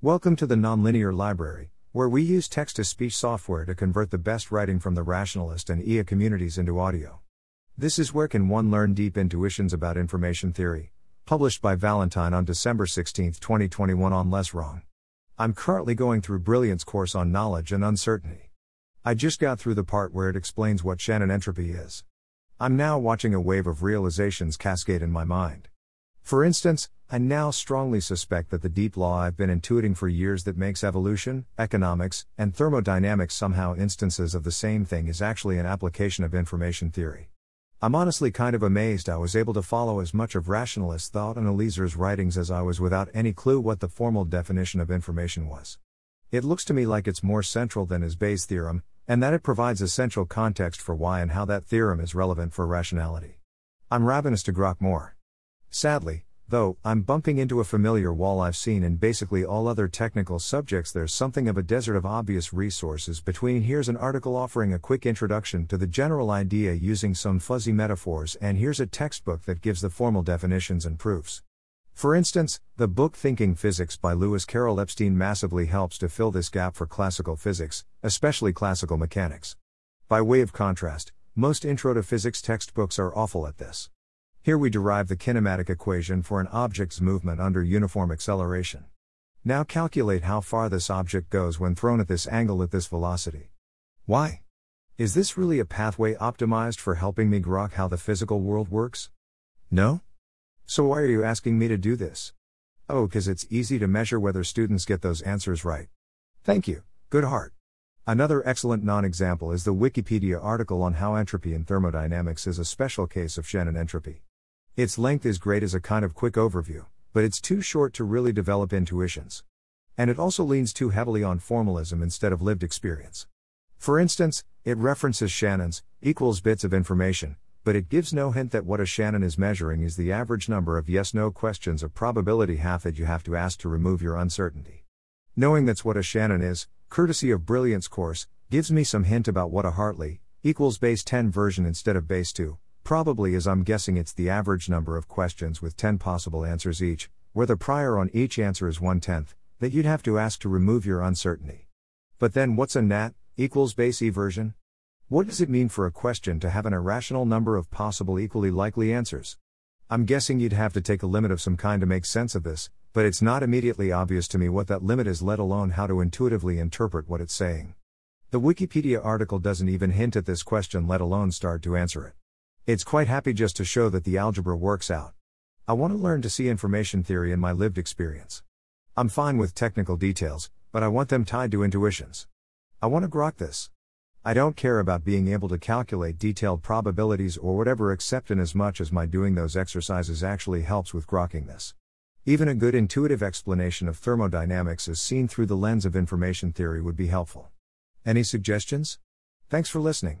Welcome to the Nonlinear Library, where we use text to speech software to convert the best writing from the rationalist and EA communities into audio. This is where can one learn deep intuitions about information theory, published by Valentine on December 16, 2021 on Less Wrong. I'm currently going through Brilliant's course on knowledge and uncertainty. I just got through the part where it explains what Shannon entropy is. I'm now watching a wave of realizations cascade in my mind. For instance, I now strongly suspect that the deep law I've been intuiting for years that makes evolution, economics, and thermodynamics somehow instances of the same thing is actually an application of information theory. I'm honestly kind of amazed I was able to follow as much of rationalist thought and Eliezer's writings as I was without any clue what the formal definition of information was. It looks to me like it's more central than his Bayes theorem, and that it provides essential context for why and how that theorem is relevant for rationality. I'm ravenous to grok more. Sadly, though, I'm bumping into a familiar wall I've seen in basically all other technical subjects. There's something of a desert of obvious resources between. Here's an article offering a quick introduction to the general idea using some fuzzy metaphors, and here's a textbook that gives the formal definitions and proofs. For instance, the book Thinking Physics by Lewis Carroll Epstein massively helps to fill this gap for classical physics, especially classical mechanics. By way of contrast, most intro to physics textbooks are awful at this. Here we derive the kinematic equation for an object's movement under uniform acceleration. Now calculate how far this object goes when thrown at this angle at this velocity. Why? Is this really a pathway optimized for helping me grok how the physical world works? No? So why are you asking me to do this? Oh, because it's easy to measure whether students get those answers right. Thank you, Goodhart. Another excellent non example is the Wikipedia article on how entropy in thermodynamics is a special case of Shannon entropy. Its length is great as a kind of quick overview, but it's too short to really develop intuitions. And it also leans too heavily on formalism instead of lived experience. For instance, it references Shannon's equals bits of information, but it gives no hint that what a Shannon is measuring is the average number of yes no questions of probability half that you have to ask to remove your uncertainty. Knowing that's what a Shannon is, courtesy of Brilliant's course, gives me some hint about what a Hartley equals base 10 version instead of base 2 Probably as I'm guessing it's the average number of questions with 10 possible answers each, where the prior on each answer is one tenth, that you'd have to ask to remove your uncertainty. But then what's a NAT equals base E version? What does it mean for a question to have an irrational number of possible equally likely answers? I'm guessing you'd have to take a limit of some kind to make sense of this, but it's not immediately obvious to me what that limit is, let alone how to intuitively interpret what it's saying. The Wikipedia article doesn't even hint at this question, let alone start to answer it. It's quite happy just to show that the algebra works out. I want to learn to see information theory in my lived experience. I'm fine with technical details, but I want them tied to intuitions. I want to grok this. I don't care about being able to calculate detailed probabilities or whatever except in as much as my doing those exercises actually helps with grokking this. Even a good intuitive explanation of thermodynamics as seen through the lens of information theory would be helpful. Any suggestions? Thanks for listening.